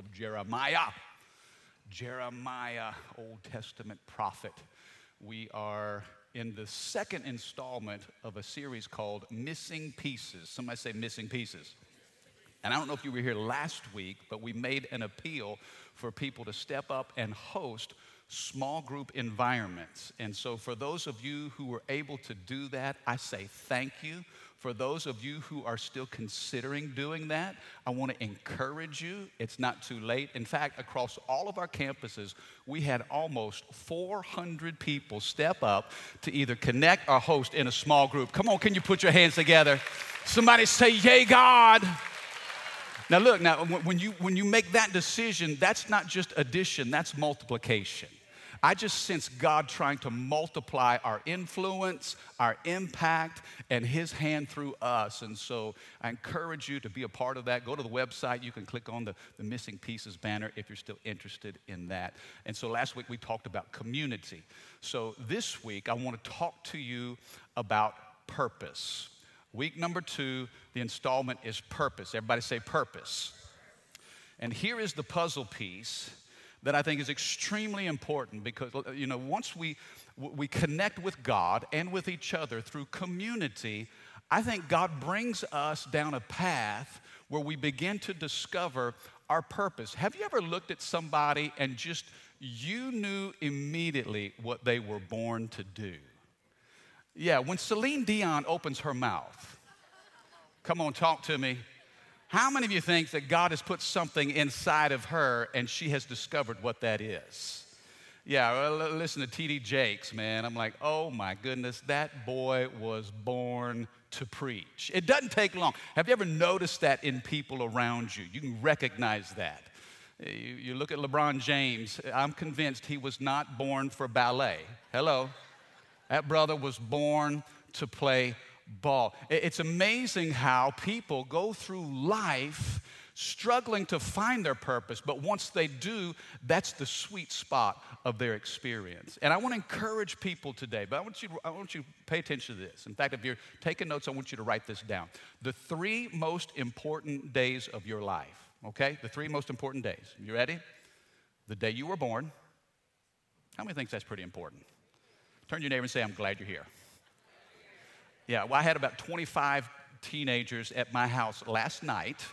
Of Jeremiah. Jeremiah, Old Testament prophet we are in the second installment of a series called Missing Pieces. Somebody say Missing Pieces. And I don't know if you were here last week, but we made an appeal for people to step up and host small group environments. And so, for those of you who were able to do that, I say thank you. For those of you who are still considering doing that, I want to encourage you. It's not too late. In fact, across all of our campuses, we had almost 400 people step up to either connect or host in a small group. Come on, can you put your hands together? Somebody say, Yay, God. Now, look, now, when you, when you make that decision, that's not just addition, that's multiplication. I just sense God trying to multiply our influence, our impact, and His hand through us. And so I encourage you to be a part of that. Go to the website. You can click on the, the Missing Pieces banner if you're still interested in that. And so last week we talked about community. So this week I want to talk to you about purpose. Week number two, the installment is purpose. Everybody say purpose. And here is the puzzle piece that I think is extremely important because, you know, once we, we connect with God and with each other through community, I think God brings us down a path where we begin to discover our purpose. Have you ever looked at somebody and just you knew immediately what they were born to do? Yeah, when Celine Dion opens her mouth, come on, talk to me. How many of you think that God has put something inside of her and she has discovered what that is? Yeah, well, listen to T.D. Jakes, man. I'm like, oh my goodness, that boy was born to preach. It doesn't take long. Have you ever noticed that in people around you? You can recognize that. You, you look at LeBron James, I'm convinced he was not born for ballet. Hello. That brother was born to play ball. It's amazing how people go through life struggling to find their purpose, but once they do, that's the sweet spot of their experience. And I want to encourage people today, but I want you to, I want you to pay attention to this. In fact, if you're taking notes, I want you to write this down. The three most important days of your life, okay? The three most important days. You ready? The day you were born. How many thinks that's pretty important? Turn to your neighbor and say, I'm glad you're here. Yeah, well, I had about 25 teenagers at my house last night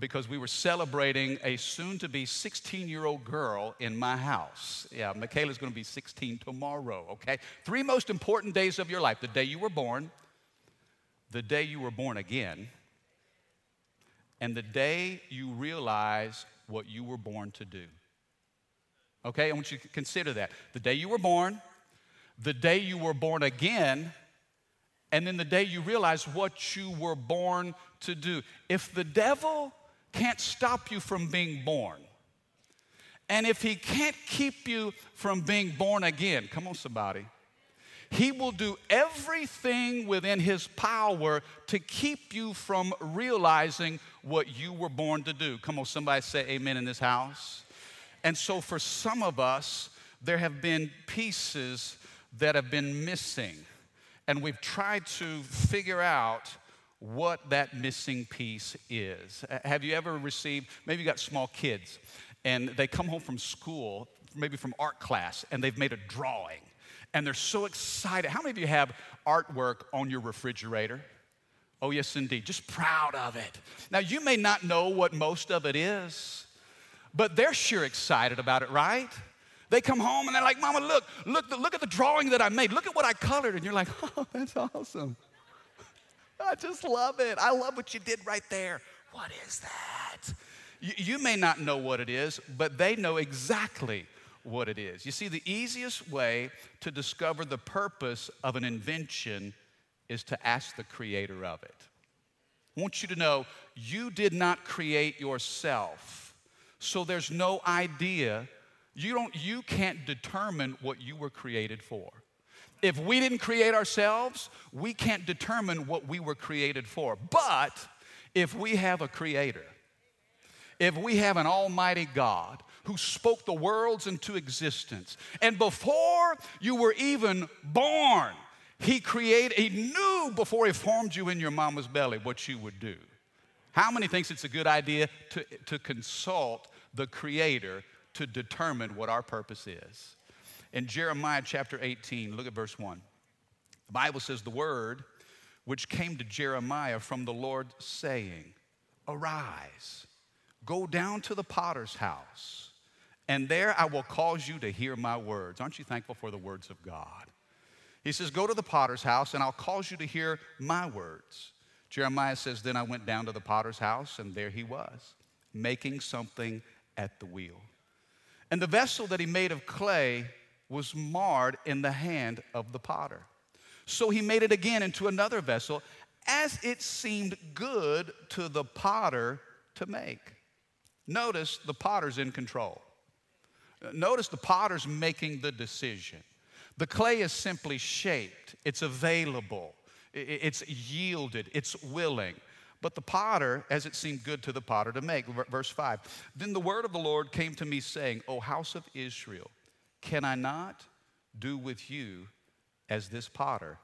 because we were celebrating a soon to be 16 year old girl in my house. Yeah, Michaela's gonna be 16 tomorrow, okay? Three most important days of your life the day you were born, the day you were born again, and the day you realize what you were born to do. Okay, I want you to consider that. The day you were born, the day you were born again, and then the day you realize what you were born to do. If the devil can't stop you from being born, and if he can't keep you from being born again, come on, somebody, he will do everything within his power to keep you from realizing what you were born to do. Come on, somebody say amen in this house. And so, for some of us, there have been pieces that have been missing and we've tried to figure out what that missing piece is. Have you ever received, maybe you got small kids, and they come home from school, maybe from art class, and they've made a drawing, and they're so excited. How many of you have artwork on your refrigerator? Oh, yes, indeed. Just proud of it. Now, you may not know what most of it is, but they're sure excited about it, right? They come home and they're like, Mama, look, look, look at the drawing that I made. Look at what I colored. And you're like, oh, that's awesome. I just love it. I love what you did right there. What is that? You, you may not know what it is, but they know exactly what it is. You see, the easiest way to discover the purpose of an invention is to ask the creator of it. I want you to know you did not create yourself. So there's no idea. You, don't, you can't determine what you were created for. If we didn't create ourselves, we can't determine what we were created for. But if we have a creator, if we have an almighty God who spoke the worlds into existence, and before you were even born, he created, he knew before he formed you in your mama's belly what you would do. How many thinks it's a good idea to, to consult the creator to determine what our purpose is? In Jeremiah chapter 18, look at verse 1. The Bible says, The word which came to Jeremiah from the Lord, saying, Arise, go down to the potter's house, and there I will cause you to hear my words. Aren't you thankful for the words of God? He says, Go to the potter's house, and I'll cause you to hear my words. Jeremiah says, Then I went down to the potter's house, and there he was, making something at the wheel. And the vessel that he made of clay was marred in the hand of the potter. So he made it again into another vessel as it seemed good to the potter to make. Notice the potter's in control. Notice the potter's making the decision. The clay is simply shaped, it's available, it's yielded, it's willing. But the potter, as it seemed good to the potter to make. Verse 5 Then the word of the Lord came to me, saying, O house of Israel, can I not do with you as this potter,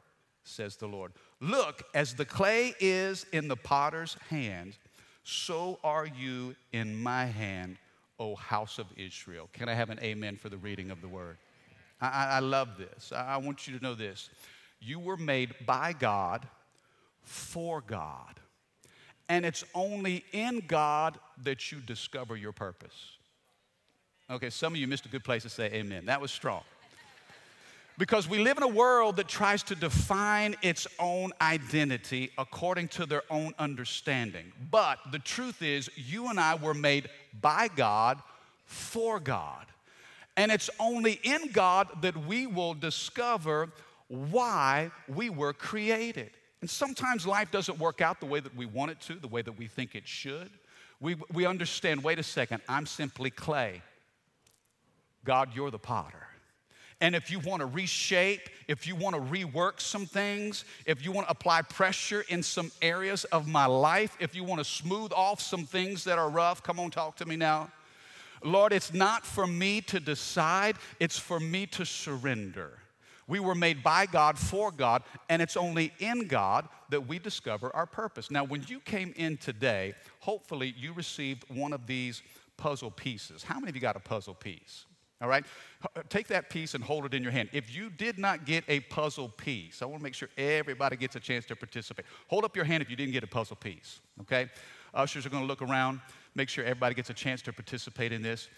says the Lord? Look, as the clay is in the potter's hand, so are you in my hand, O house of Israel. Can I have an amen for the reading of the word? I, I love this. I, I want you to know this. You were made by God for God. And it's only in God that you discover your purpose. Okay, some of you missed a good place to say amen. That was strong. Because we live in a world that tries to define its own identity according to their own understanding. But the truth is, you and I were made by God for God. And it's only in God that we will discover why we were created. And sometimes life doesn't work out the way that we want it to, the way that we think it should. We, we understand wait a second, I'm simply clay. God, you're the potter. And if you want to reshape, if you want to rework some things, if you want to apply pressure in some areas of my life, if you want to smooth off some things that are rough, come on, talk to me now. Lord, it's not for me to decide, it's for me to surrender. We were made by God for God, and it's only in God that we discover our purpose. Now, when you came in today, hopefully you received one of these puzzle pieces. How many of you got a puzzle piece? All right? Take that piece and hold it in your hand. If you did not get a puzzle piece, I want to make sure everybody gets a chance to participate. Hold up your hand if you didn't get a puzzle piece, okay? Ushers are going to look around, make sure everybody gets a chance to participate in this.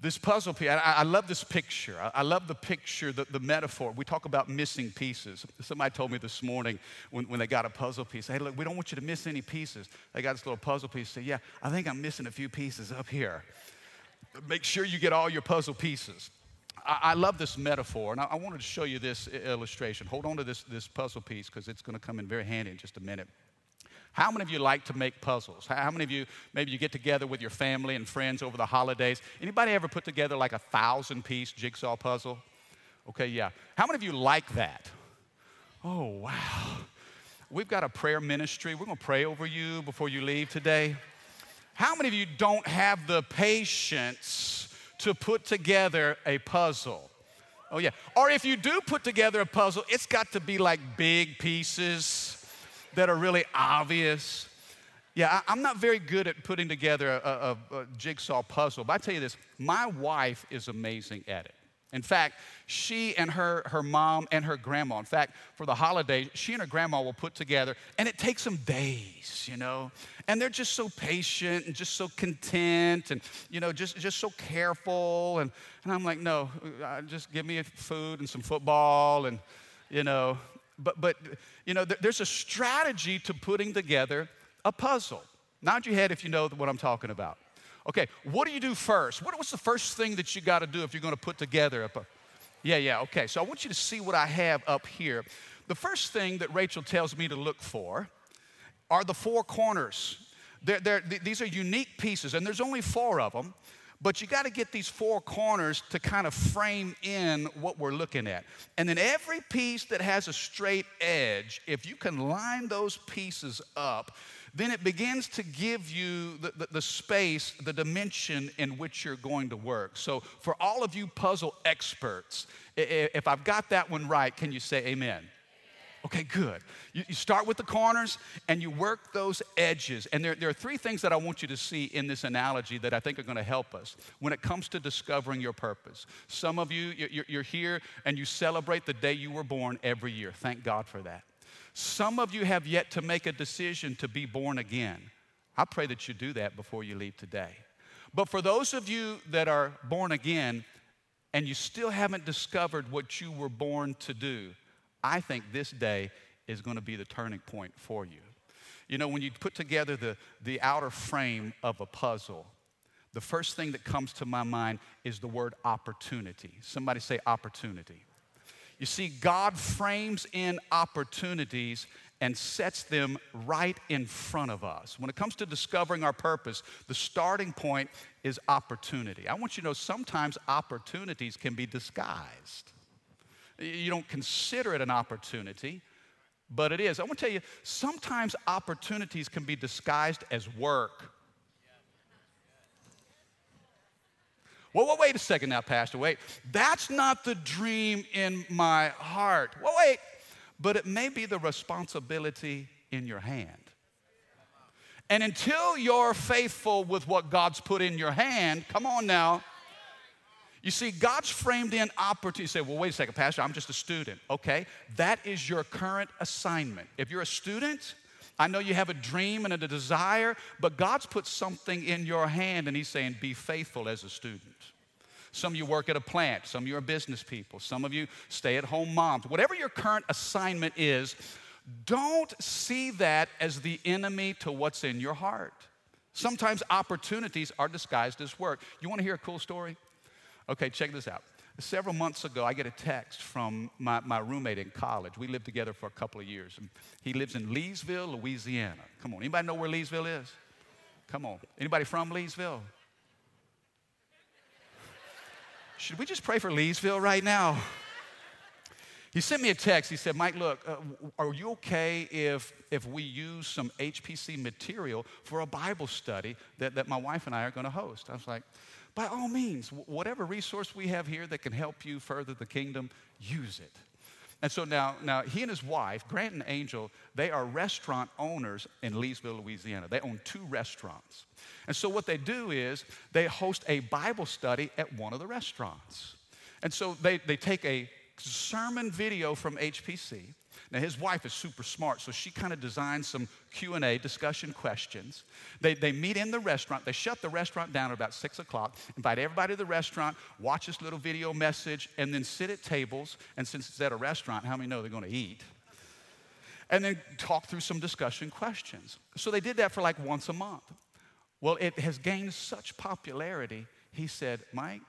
This puzzle piece, I, I love this picture. I, I love the picture, the, the, metaphor. We talk about missing pieces. Somebody told me this morning when, when they got a puzzle piece, hey, look, we don't want you to miss any pieces. They got this little puzzle piece. Say, yeah, I think I'm missing a few pieces up here make sure you get all your puzzle pieces. I, love this metaphor, and I, I, wanted to show you this illustration. Hold on to this, this puzzle piece because it's going to come in very handy in just a minute. How many of you like to make puzzles? How many of you, maybe you get together with your family and friends over the holidays? Anybody ever put together like a thousand piece jigsaw puzzle? Okay, yeah. How many of you like that? Oh, wow. We've got a prayer ministry. We're going to pray over you before you leave today. How many of you don't have the patience to put together a puzzle? Oh, yeah. Or if you do put together a puzzle, it's got to be like big pieces that are really obvious. Yeah, I, am not very good at putting together a, a, a jigsaw puzzle, but I tell you this my wife is amazing at it. In fact, she and her, her mom and her grandma, in fact, for the holidays, she and her grandma will put together, and it takes them days, you know. And they're just so patient and just so content and, you know, just, just so careful. And, and I'm like, no, uh, just give me food and some football and, you know. But, but you know, there's a strategy to putting together a puzzle. Nod your head if you know what I'm talking about. Okay, what do you do first? What, what's the first thing that you got to do if you're going to put together a puzzle? Yeah, yeah, okay. So I want you to see what I have up here. The first thing that Rachel tells me to look for are the four corners. they're, they're, these are unique pieces, and there's only four of them. But you got to get these four corners to kind of frame in what we're looking at. And then every piece that has a straight edge, if you can line those pieces up, then it begins to give you the, the, the, space, the dimension in which you're going to work. So, for all of you puzzle experts, if I've got that one right, can you say amen? Okay, good. You, you, start with the corners and you work those edges. And there, there are three things that I want you to see in this analogy that I think are going to help us when it comes to discovering your purpose. Some of you, you're, you're here and you celebrate the day you were born every year. Thank God for that. Some of you have yet to make a decision to be born again. I pray that you do that before you leave today. But for those of you that are born again and you still haven't discovered what you were born to do, I think this day is going to be the turning point for you. You know, when you put together the, the outer frame of a puzzle, the first thing that comes to my mind is the word opportunity. Somebody say opportunity. You see, God frames in opportunities and sets them right in front of us. When it comes to discovering our purpose, the starting point is opportunity. I want you to know sometimes opportunities can be disguised. You don't consider it an opportunity, but it is. I want to tell you, sometimes opportunities can be disguised as work Well, well, wait a second now, Pastor. Wait. That's not the dream in my heart. Well, wait. But it may be the responsibility in your hand. And until you're faithful with what God's put in your hand, come on now. You see, God's framed in opportunity. You say, well, wait a second, Pastor, I'm just a student. Okay, that is your current assignment. If you're a student, I know you have a dream and a desire, but God's put something in your hand and He's saying, be faithful as a student. Some of you work at a plant, some of you are business people, some of you stay at home moms. Whatever your current assignment is, don't see that as the enemy to what's in your heart. Sometimes opportunities are disguised as work. You want to hear a cool story? Okay, check this out. Several months ago, I get a text from my, my roommate in college. We lived together for a couple of years. He lives in Leesville, Louisiana. Come on, anybody know where Leesville is? Come on. Anybody from Leesville? Should we just pray for Leesville right now? He sent me a text. He said, Mike, look, uh, are you okay if, if we use some HPC material for a Bible study that, that my wife and I are going to host? I was like, by all means, whatever resource we have here that can help you further the kingdom, use it. And so now, now he and his wife, Grant and Angel, they are restaurant owners in Leesville, Louisiana. They own two restaurants. And so what they do is they host a Bible study at one of the restaurants. And so they, they take a sermon video from HPC. Now his wife is super smart, so she kind of designed some Q&A discussion questions. They, they meet in the restaurant. They shut the restaurant down at about 6 o'clock, invite everybody to the restaurant, watch this little video message, and then sit at tables. And since it's at a restaurant, how many know they're going to eat? And then talk through some discussion questions. So they did that for like once a month. Well, it has gained such popularity. He said, Mike,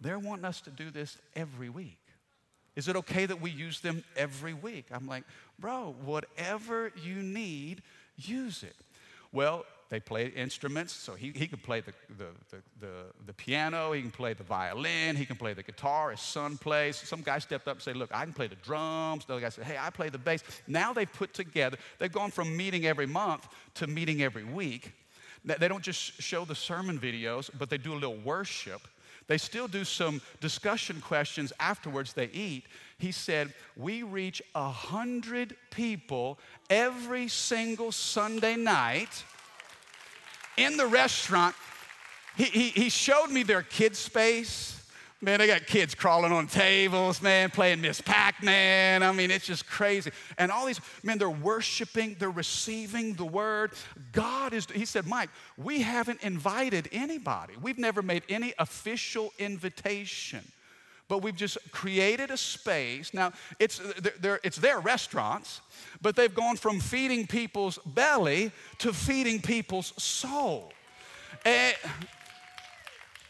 they're wanting us to do this every week. Is it okay that we use them every week? I'm like, bro, whatever you need, use it. Well, they play instruments, so he, he can play the, the, the, the, the piano, he can play the violin, he can play the guitar, his son plays. Some guy stepped up and said, Look, I can play the drums. The other guy said, Hey, I play the bass. Now they've put together, they've gone from meeting every month to meeting every week. They don't just show the sermon videos, but they do a little worship. They still do some discussion questions afterwards they eat. He said, We reach a hundred people every single Sunday night in the restaurant. He, he, he showed me their kid space. Man, they got kids crawling on tables, man, playing Miss Pac Man. I mean, it's just crazy. And all these, men, they're worshiping, they're receiving the word. God is, he said, Mike, we haven't invited anybody. We've never made any official invitation, but we've just created a space. Now, it's, they're, it's their restaurants, but they've gone from feeding people's belly to feeding people's soul. And,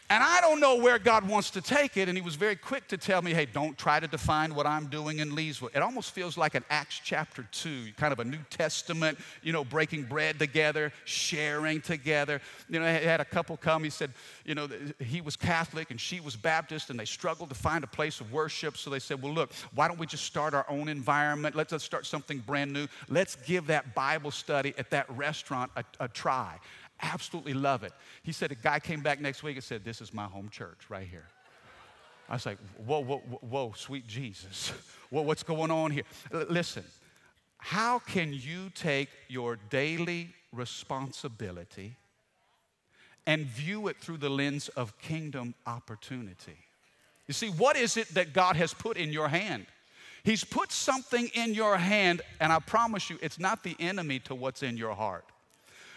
And I don't know where God wants to take it. And he was very quick to tell me, hey, don't try to define what I'm doing in Leesville. It almost feels like an Acts chapter 2, kind of a New Testament, you know, breaking bread together, sharing together. You know, I had a couple come. He said, you know, he was Catholic and she was Baptist, and they struggled to find a place of worship. So they said, well, look, why don't we just start our own environment? Let's, let's start something brand new. Let's give that Bible study at that restaurant a, a try absolutely love it. He said, a guy came back next week and said, This is my home church right here. I was like, Whoa, whoa, whoa, sweet Jesus. Whoa, what's going on here? L- listen, how can you take your daily responsibility and view it through the lens of kingdom opportunity? You see, what is it that God has put in your hand? He's put something in your hand, and I promise you, it's not the enemy to what's in your heart.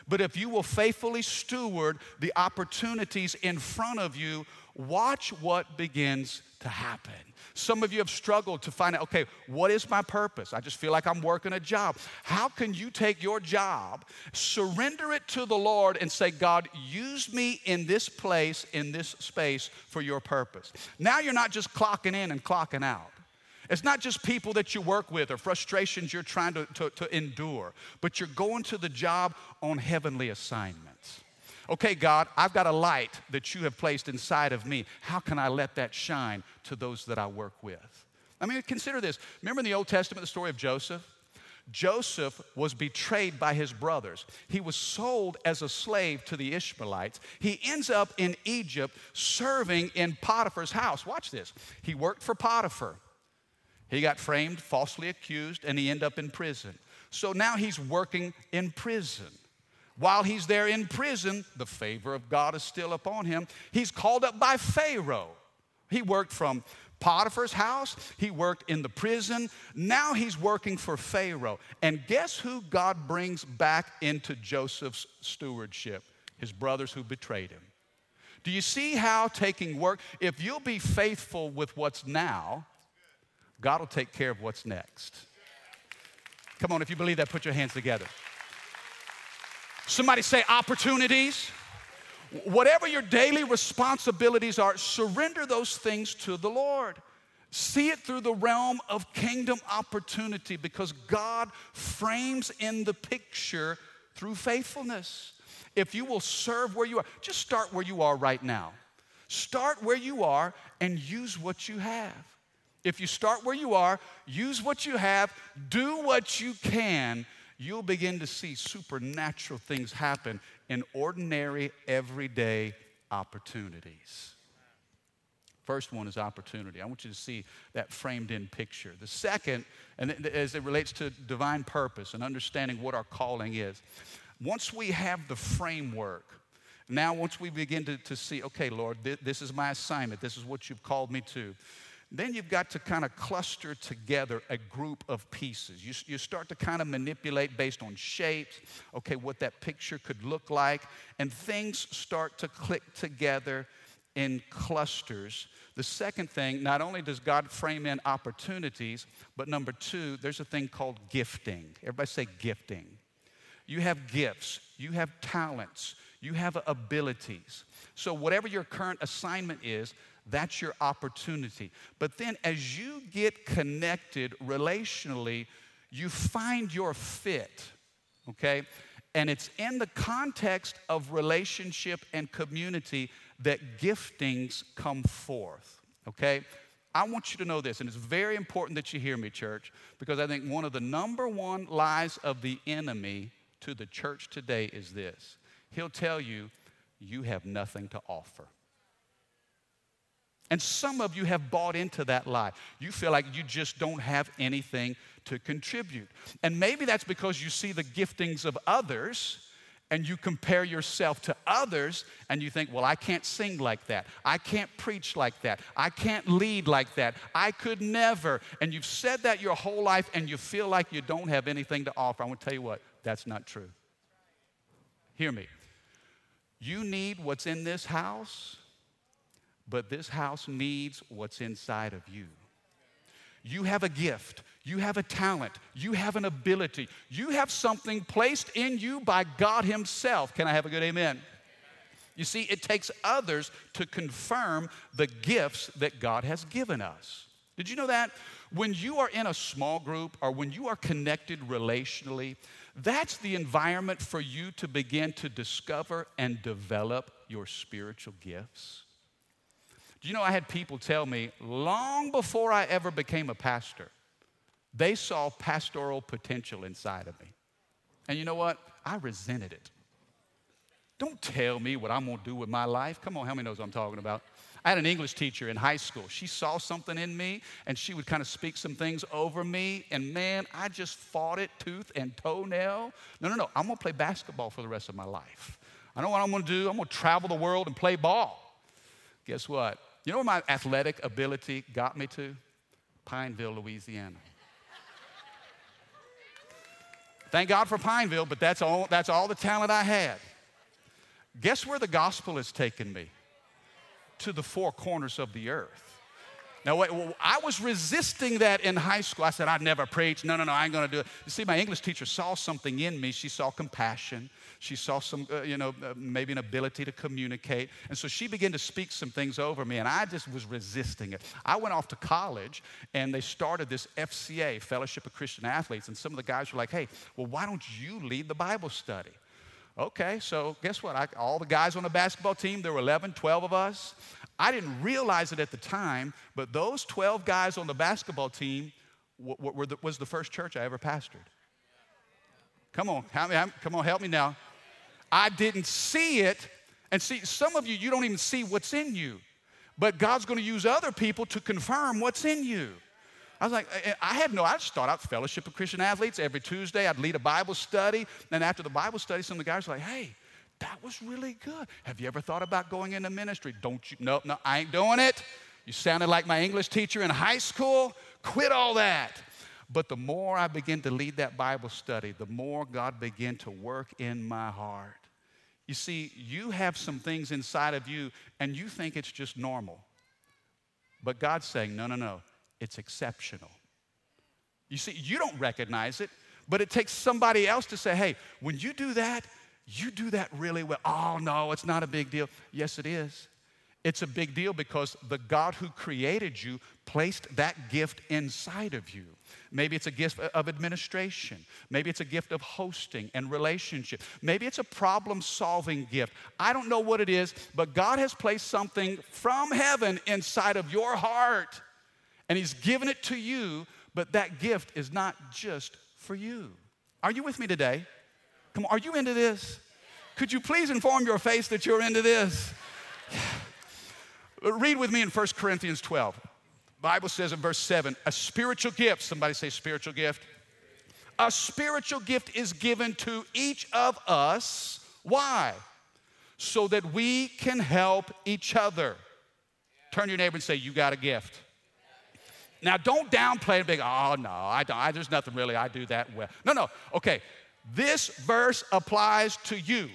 But if you will faithfully steward the opportunities in front of you, watch what begins to happen. Some of you have struggled to find out, okay, what is my purpose? I just feel like I'm working a job. How can you take your job, surrender it to the Lord, and say, God, use me in this place, in this space for your purpose? Now you're not just clocking in and clocking out. It's not just people that you work with or frustrations you're trying to, to, to endure, but you're going to the job on heavenly assignments. Okay, God, I've got a light that you have placed inside of me. How can I let that shine to those that I work with? I mean, consider this. Remember in the Old Testament the story of Joseph? Joseph was betrayed by his brothers. He was sold as a slave to the Ishmaelites. He ends up in Egypt serving in Potiphar's house. Watch this. He worked for Potiphar. He got framed, falsely accused, and he ended up in prison. So now he's working in prison. While he's there in prison, the favor of God is still upon him. He's called up by Pharaoh. He worked from Potiphar's house, he worked in the prison. Now he's working for Pharaoh. And guess who God brings back into Joseph's stewardship? His brothers who betrayed him. Do you see how taking work, if you'll be faithful with what's now, God will take care of what's next. Come on, if you believe that, put your hands together. Somebody say opportunities. Whatever your daily responsibilities are, surrender those things to the Lord. See it through the realm of kingdom opportunity because God frames in the picture through faithfulness. If you will serve where you are, just start where you are right now. Start where you are and use what you have. If you start where you are, use what you have, do what you can, you'll begin to see supernatural things happen in ordinary, everyday opportunities. First one is opportunity. I want you to see that framed in picture. The second, and as it relates to divine purpose and understanding what our calling is, once we have the framework, now once we begin to, to see, okay, Lord, th- this is my assignment, this is what you've called me to, then you've got to kind of cluster together a group of pieces. You, you start to kind of manipulate based on shapes, okay, what that picture could look like, and things start to click together in clusters. The second thing, not only does God frame in opportunities, but number two, there's a thing called gifting. Everybody say gifting. You have gifts, you have talents, you have abilities. So, whatever your current assignment is, that's your opportunity. But then as you get connected relationally, you find your fit, okay? And it's in the context of relationship and community that giftings come forth, okay? I want you to know this, and it's very important that you hear me, church, because I think one of the number one lies of the enemy to the church today is this. He'll tell you, you have nothing to offer. And some of you have bought into that lie. You feel like you just don't have anything to contribute. And maybe that's because you see the giftings of others and you compare yourself to others and you think, well, I can't sing like that. I can't preach like that. I can't lead like that. I could never. And you've said that your whole life and you feel like you don't have anything to offer. I want to tell you what, that's not true. Hear me. You need what's in this house but this house needs what's inside of you. You have a gift, you have a talent, you have an ability, you have something placed in you by God Himself. Can I have a good amen? You see, it takes others to confirm the gifts that God has given us. Did you know that? When you are in a small group or when you are connected relationally, that's the environment for you to begin to discover and develop your spiritual gifts. Do you know I had people tell me long before I ever became a pastor, they saw pastoral potential inside of me. And you know what? I resented it. Don't tell me what I'm gonna do with my life. Come on, how many knows what I'm talking about? I had an English teacher in high school. She saw something in me and she would kind of speak some things over me. And man, I just fought it tooth and toenail. No, no, no. I'm to play basketball for the rest of my life. I know what I'm to do. I'm to travel the world and play ball. Guess what? You know where my athletic ability got me to? Pineville, Louisiana. Thank God for Pineville, but that's all, that's all the talent I had. Guess where the gospel has taken me? to the four corners of the earth. Now, I was resisting that in high school. I said, I'd never preach. No, no, no, I ain't gonna do it. You see, my English teacher saw something in me. She saw compassion. She saw some, uh, you know, uh, maybe an ability to communicate. And so she began to speak some things over me, and I just was resisting it. I went off to college, and they started this FCA, Fellowship of Christian Athletes. And some of the guys were like, hey, well, why don't you lead the Bible study? Okay, so guess what? I, all the guys on the basketball team, there were 11, 12 of us. I didn't realize it at the time, but those 12 guys on the basketball team the, was the first church I ever pastored. Come on, help me, come on, help me now. I didn't see it. And see, some of you, you don't even see what's in you. But God's going to use other people to confirm what's in you. I was like, eh, eh, I had no, I'd start out Fellowship of Christian Athletes every Tuesday. I'd lead a Bible study. Then after the Bible study, some of the guys were like, hey, that was really good. Have you ever thought about going into ministry? Don't you? No, no, I ain't doing it. You sounded like my English teacher in high school. Quit all that. But the more I began to lead that Bible study, the more God began to work in my heart. You see, you have some things inside of you and you think it's just normal. But God's saying, no, no, no it's exceptional. You see, you don't recognize it, but it takes somebody else to say, hey, when you do that, you do that really well. Oh, no, it's not a big deal. Yes, it is. It's a big deal because the God who created you placed that gift inside of you. Maybe it's a gift of administration. Maybe it's a gift of hosting and relationship. Maybe it's a problem solving gift. I don't know what it is, but God has placed something from heaven inside of your heart and He's given it to you, but that gift is not just for you. Are you with me today? Come on, are you into this? Could you please inform your face that you're into this? Read with me in 1 Corinthians 12. Bible says in verse 7, a spiritual gift, somebody say spiritual gift. A spiritual gift is given to each of us. Why? So that we can help each other. Turn your neighbor and say, You got a gift. Now, don't downplay it big, oh, no, I don't, I, there's nothing really, I do that well. No, no, okay. This verse applies to you.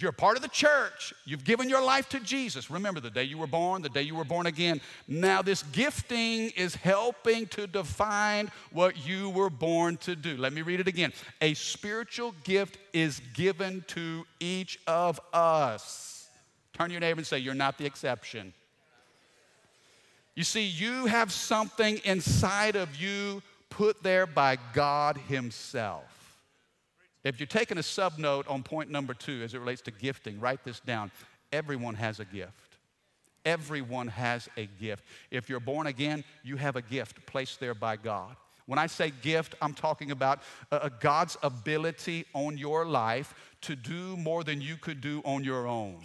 If you're a part of the church, you've given your life to Jesus. Remember the day you were born, the day you were born again. Now, this gifting is helping to define what you were born to do. Let me read it again. A spiritual gift is given to each of us. Turn your neighbor and say, You're not the exception. You see, you have something inside of you put there by God Himself. If you're taking a sub note on point number two as it relates to gifting, write this down. Everyone has a gift. Everyone has a gift. If you're born again, you have a gift placed there by God. When I say gift, I'm talking about God's ability on your life to do more than you could do on your own.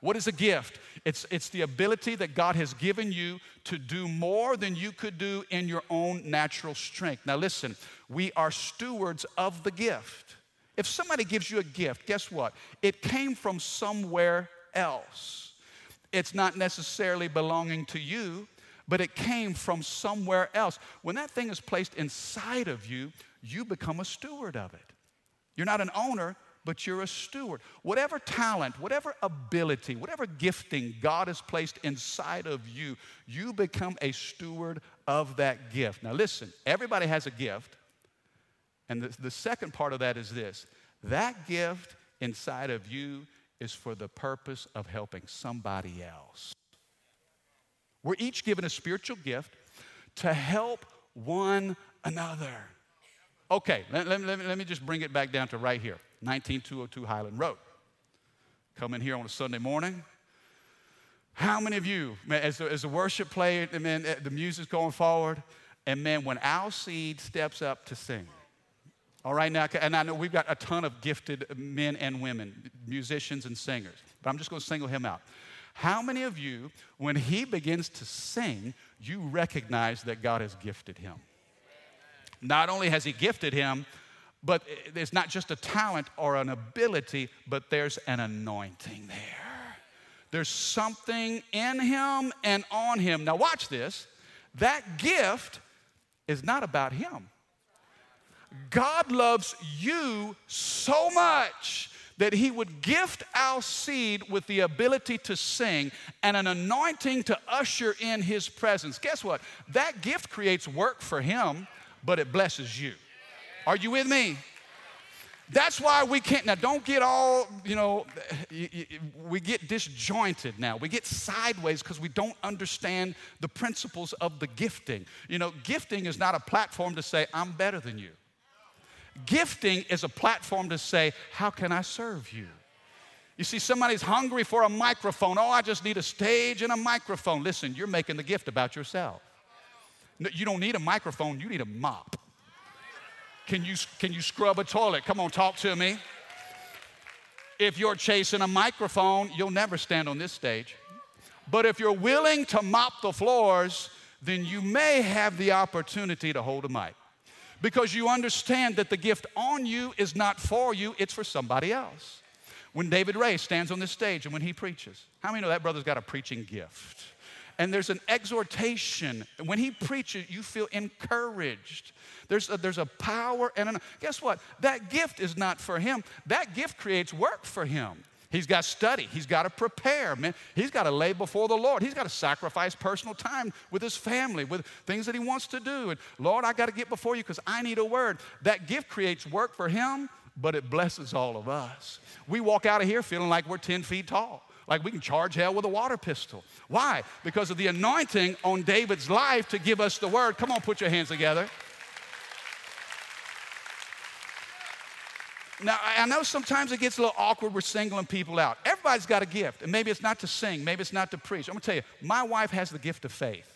What is a gift? It's, it's the ability that God has given you to do more than you could do in your own natural strength. Now, listen, we are stewards of the gift. If somebody gives you a gift, guess what? It came from somewhere else. It's not necessarily belonging to you, but it came from somewhere else. When that thing is placed inside of you, you become a steward of it. You're not an owner, but you're a steward. Whatever talent, whatever ability, whatever gifting God has placed inside of you, you become a steward of that gift. Now, listen, everybody has a gift. And the, the second part of that is this that gift inside of you is for the purpose of helping somebody else. We're each given a spiritual gift to help one another. Okay, let, let, let, let me just bring it back down to right here 19202 Highland Road. Come in here on a Sunday morning. How many of you, man, as the, as the worship played, and the music's going forward, and man, when Al Seed steps up to sing, all right, now, and I know we've got a ton of gifted men and women, musicians and singers, but I'm just going to single him out. How many of you, when he begins to sing, you recognize that God has gifted him? Not only has he gifted him, but it's not just a talent or an ability, but there's an anointing there. There's something in him and on him. Now, watch this. That gift is not about him. God loves you so much that he would gift Al Seed with the ability to sing and an anointing to usher in his presence. Guess what? That gift creates work for him, but it blesses you. Are you with me? That's why we can't, now don't get all, you know, we get disjointed now. We get sideways because we don't understand the principles of the gifting. You know, gifting is not a platform to say, I'm better than you. Gifting is a platform to say, How can I serve you? You see, somebody's hungry for a microphone. Oh, I just need a stage and a microphone. Listen, you're making the gift about yourself. You don't need a microphone, you need a mop. Can you, can you scrub a toilet? Come on, talk to me. If you're chasing a microphone, you'll never stand on this stage. But if you're willing to mop the floors, then you may have the opportunity to hold a mic because you understand that the gift on you is not for you, it's for somebody else. When David Ray stands on this stage and when he preaches, how many know that brother's got a preaching gift? And there's an exhortation. When he preaches, you feel encouraged. There's a, there's a power and an, guess what? That gift is not for him. That gift creates work for him. He's got to study. He's got to prepare, man. He's got to lay before the Lord. He's got to sacrifice personal time with his family, with things that he wants to do. And Lord, I got to get before you because I need a word. That gift creates work for him, but it blesses all of us. We walk out of here feeling like we're 10 feet tall, like we can charge hell with a water pistol. Why? Because of the anointing on David's life to give us the word. Come on, put your hands together. Now, I know sometimes it gets a little awkward. We're singling people out. Everybody's got a gift, and maybe it's not to sing, maybe it's not to preach. I'm gonna tell you, my wife has the gift of faith.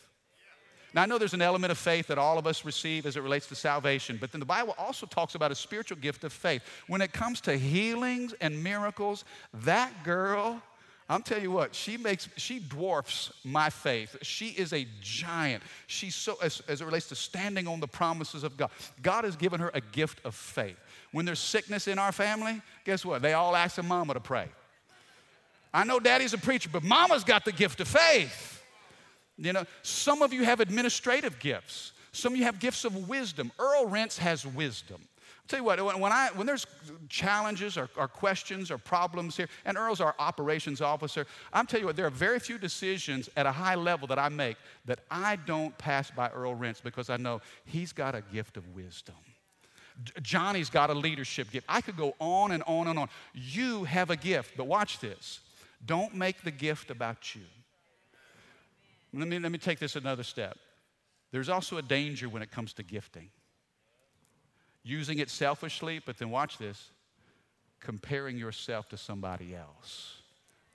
Now, I know there's an element of faith that all of us receive as it relates to salvation, but then the Bible also talks about a spiritual gift of faith. When it comes to healings and miracles, that girl, I'm telling you what, she makes, she dwarfs my faith. She is a giant. She's so, as, as it relates to standing on the promises of God, God has given her a gift of faith. When there's sickness in our family, guess what? They all ask their mama to pray. I know daddy's a preacher, but mama's got the gift of faith. You know, some of you have administrative gifts. Some of you have gifts of wisdom. Earl Rents has wisdom. Tell you what, when, I, when there's challenges or, or, questions or problems here, and Earl's our operations officer, I'm telling you what, there are very few decisions at a high level that I make that I don't pass by Earl Rents because I know he's got a gift of wisdom. Johnny's got a leadership gift. I could go on and on and on. You have a gift, but watch this. Don't make the gift about you. Let me, let me take this another step. There's also a danger when it comes to gifting. Using it selfishly, but then watch this comparing yourself to somebody else.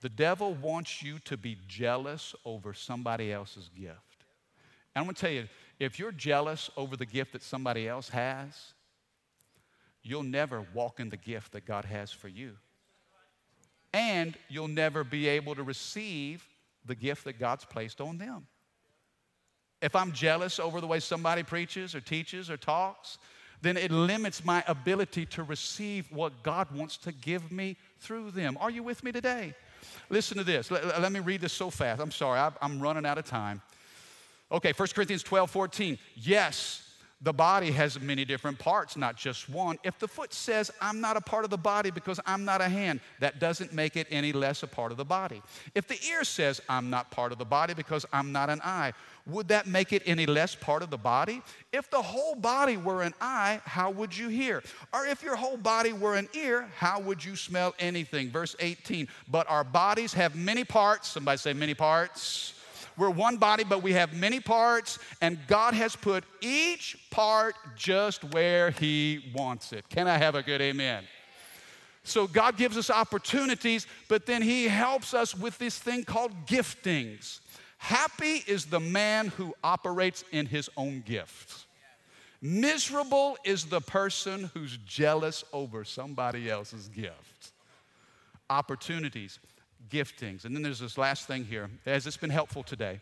The devil wants you to be jealous over somebody else's gift. And I'm gonna tell you, if you're jealous over the gift that somebody else has, you'll never walk in the gift that God has for you. And you'll never be able to receive the gift that God's placed on them. If I'm jealous over the way somebody preaches or teaches or talks, then it limits my ability to receive what God wants to give me through them. Are you with me today? Listen to this. Let, let me read this so fast. I'm sorry, I, I'm running out of time. Okay, 1 Corinthians 12 14. Yes, The body has many different parts, not just one. If the foot says, I'm not a part of the body because I'm not a hand, that doesn't make it any less a part of the body. If the ear says, I'm not part of the body because I'm not an eye, would that make it any less part of the body? If the whole body were an eye, how would you hear? Or if your whole body were an ear, how would you smell anything? Verse 18, but our bodies have many parts. Somebody say, many parts we're one body, but we have many parts, and God has put each part just where He wants it. Can I have a good amen? So God gives us opportunities, but then He helps us with this thing called giftings. Happy is the man who operates in his own gifts. Miserable is the person who's jealous over somebody else's gift. Opportunities giftings. And then there's this last thing here. Has this been helpful today?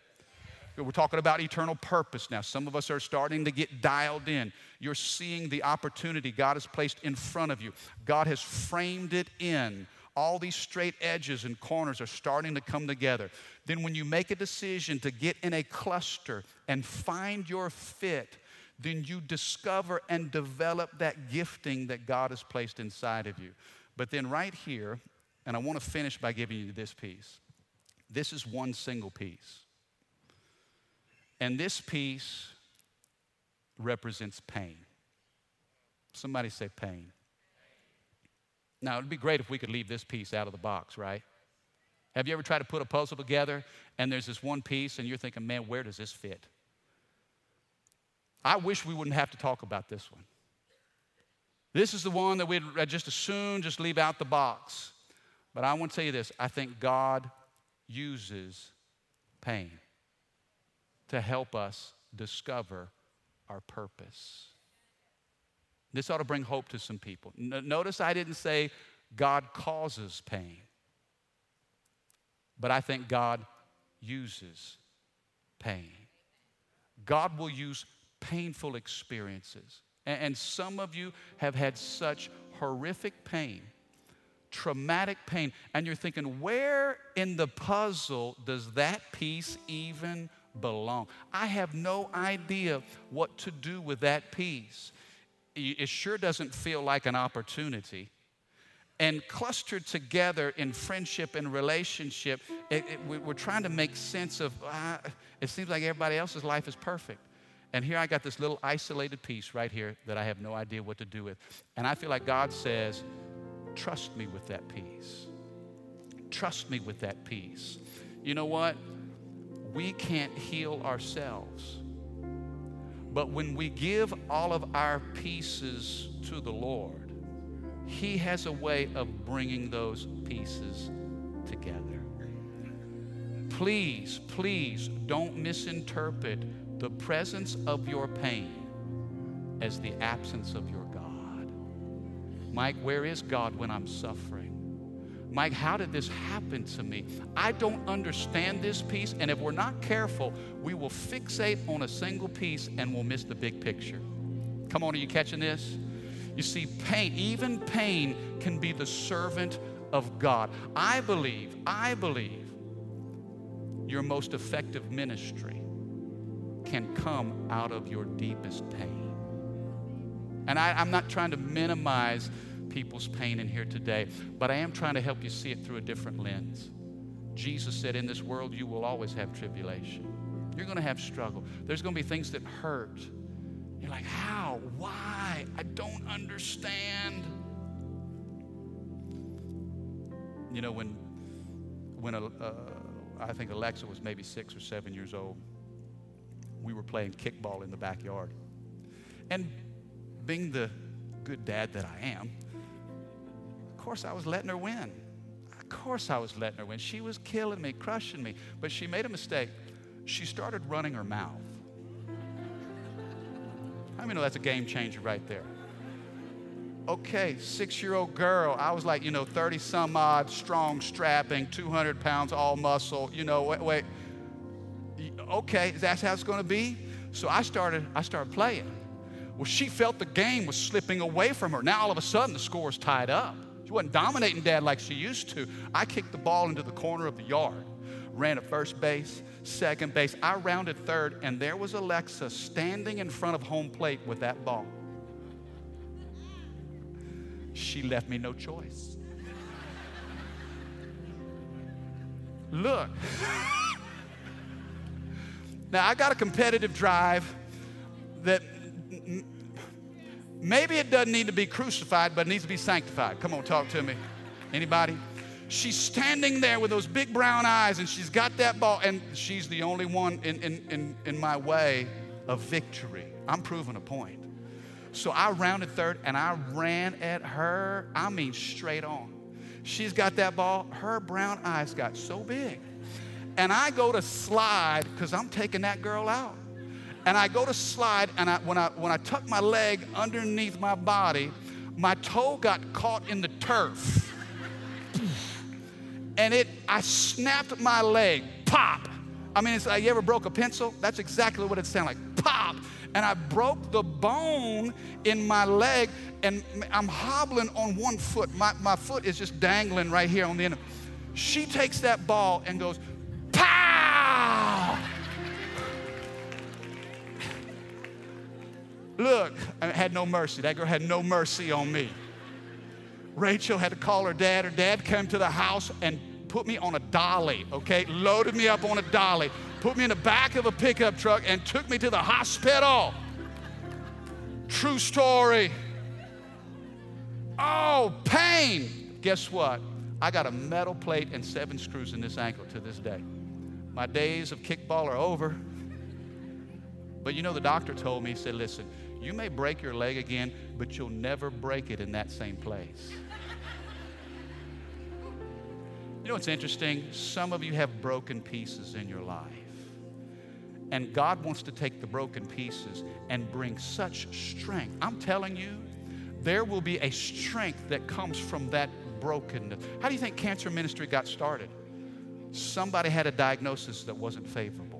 We're talking about eternal purpose now. Some of us are starting to get dialed in. You're seeing the opportunity God has placed in front of you, God has framed it in. All these straight edges and corners are starting to come together. Then, when you make a decision to get in a cluster and find your fit, then you discover and develop that gifting that God has placed inside of you. But then, right here, and I want to finish by giving you this piece. This is one single piece. And this piece represents pain. Somebody say pain. Now, it'd be great if we could leave this piece out of the box, right? Have you ever tried to put a puzzle together and there's this one piece and you're thinking, man, where does this fit? I wish we wouldn't have to talk about this one. This is the one that we'd uh, just as soon just leave out the box. But I want to tell you this I think God uses pain to help us discover our purpose. This ought to bring hope to some people. Notice I didn't say God causes pain, but I think God uses pain. God will use painful experiences. And some of you have had such horrific pain traumatic pain, and you're thinking, where in the puzzle does that piece even belong? I have no idea what to do with that piece. It sure doesn't feel like an opportunity. And clustered together in friendship and relationship, it, it, we're trying to make sense of uh, it seems like everybody else's life is perfect. And here I got this little isolated piece right here that I have no idea what to do with. And I feel like God says, Trust me with that piece. Trust me with that piece. You know what? We can't heal ourselves. But when we give all of our pieces to the Lord, He has a way of bringing those pieces together. Please, please don't misinterpret the presence of your pain as the absence of your God. Mike, where is God when I'm suffering? Mike, how did this happen to me? I don't understand this piece, and if we're not careful, we will fixate on a single piece and we'll miss the big picture. Come on, are you catching this? You see, pain, even pain, can be the servant of God. I believe, I believe your most effective ministry can come out of your deepest pain. And I, am not trying to minimize people's pain in here today, but I am trying to help you see it through a different lens. Jesus said, In this world, you will always have tribulation. You're going to have struggle. There's going to be things that hurt. You're like, How? Why? I don't understand. You know, when, when uh, I think Alexa was maybe six or seven years old, we were playing kickball in the backyard. And being the good dad that I am, course I was letting her win. Of course I was letting her win. She was killing me, crushing me. But she made a mistake. She started running her mouth. How many know that's a game changer right there? Okay, six year old girl. I was like, you know, 30 some odd, strong, strapping, 200 pounds, all muscle. You know, wait, wait. Okay, that's how it's going to be. So I started, I started playing. Well, she felt the game was slipping away from her. Now all of a sudden the score is tied up. She wasn't dominating dad like she used to. I kicked the ball into the corner of the yard. ran at first base, second base. I rounded third, and there was Alexa standing in front of home plate with that ball. She left me no choice. Look. now, I got a competitive drive that maybe it doesn't need to be crucified, but it needs to be sanctified. Come on, talk to me. Anybody? She's standing there with those big brown eyes, and she's got that ball, and she's the only one in, in, in, in my way of victory. I'm proving a point. So I rounded third, and I ran at her, I mean, straight on. She's got that ball, her brown eyes got so big. And I go to slide because I'm taking that girl out. And I go to slide, and I, when, I, when I tuck my leg underneath my body, my toe got caught in the turf and it, I snapped my leg, pop. I mean, it's like you ever broke a pencil? That's exactly what it sounded like, pop. And I broke the bone in my leg, and I'm hobbling on one foot. My, my foot is just dangling right here on the end. She takes that ball and goes, Look, I had no mercy. That girl had no mercy on me. Rachel had to call her dad. Her dad came to the house and put me on a dolly, okay? Loaded me up on a dolly, put me in the back of a pickup truck, and took me to the hospital. True story. Oh, pain. Guess what? I got a metal plate and seven screws in this ankle to this day. My days of kickball are over. But you know, the doctor told me, he said, listen, you may break your leg again, but you'll never break it in that same place. You know what's interesting? Some of you have broken pieces in your life. And God wants to take the broken pieces and bring such strength. I'm telling you, there will be a strength that comes from that brokenness. How do you think cancer ministry got started? Somebody had a diagnosis that wasn't favorable.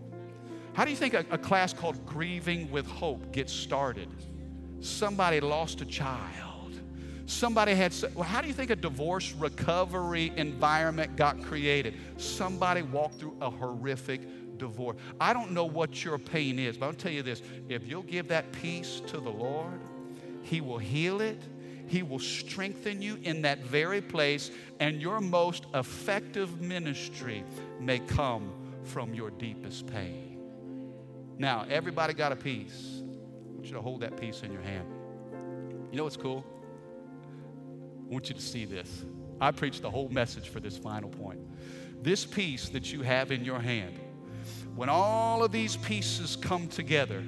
How do you think a, a class called Grieving with Hope gets started? Somebody lost a child Somebody had, well, how do you think a divorce recovery environment got created? Somebody walked through a horrific divorce. I don't know what your pain is, but I'll tell you this if you'll give that piece to the Lord, He will heal it. He will strengthen you in that very place, and your most effective ministry may come from your deepest pain. Now, everybody got a piece. I want you to hold that piece in your hand. You know what's cool? I want you to see this. I preached the whole message for this final point. This piece that you have in your hand, when all of these pieces come together,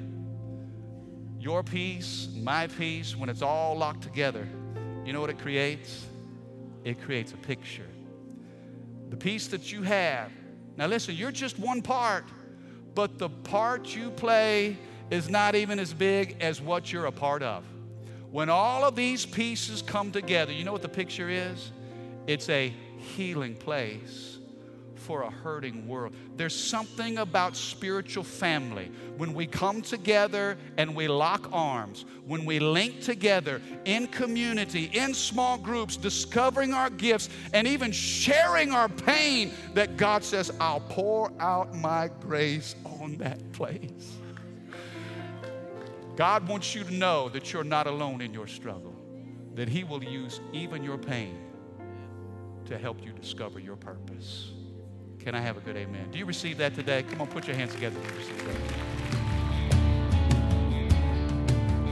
your piece, my piece, when it's all locked together, you know what it creates? It creates a picture. The piece that you have, now listen, you're just one part, but the part you play is not even as big as what you're a part of. When all of these pieces come together, you know what the picture is? It's a healing place for a hurting world. There's something about spiritual family. When we come together and we lock arms, when we link together in community, in small groups, discovering our gifts, and even sharing our pain, that God says, I'll pour out my grace on that place. God wants you to know that you're not alone in your struggle, that He will use even your pain to help you discover your purpose. Can I have a good amen? Do you receive that today? Come on, put your hands together.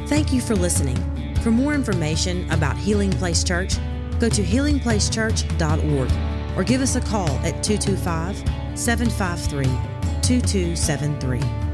Thank you for listening. For more information about Healing Place Church, go to healingplacechurch.org or give us a call at 225 753 2273.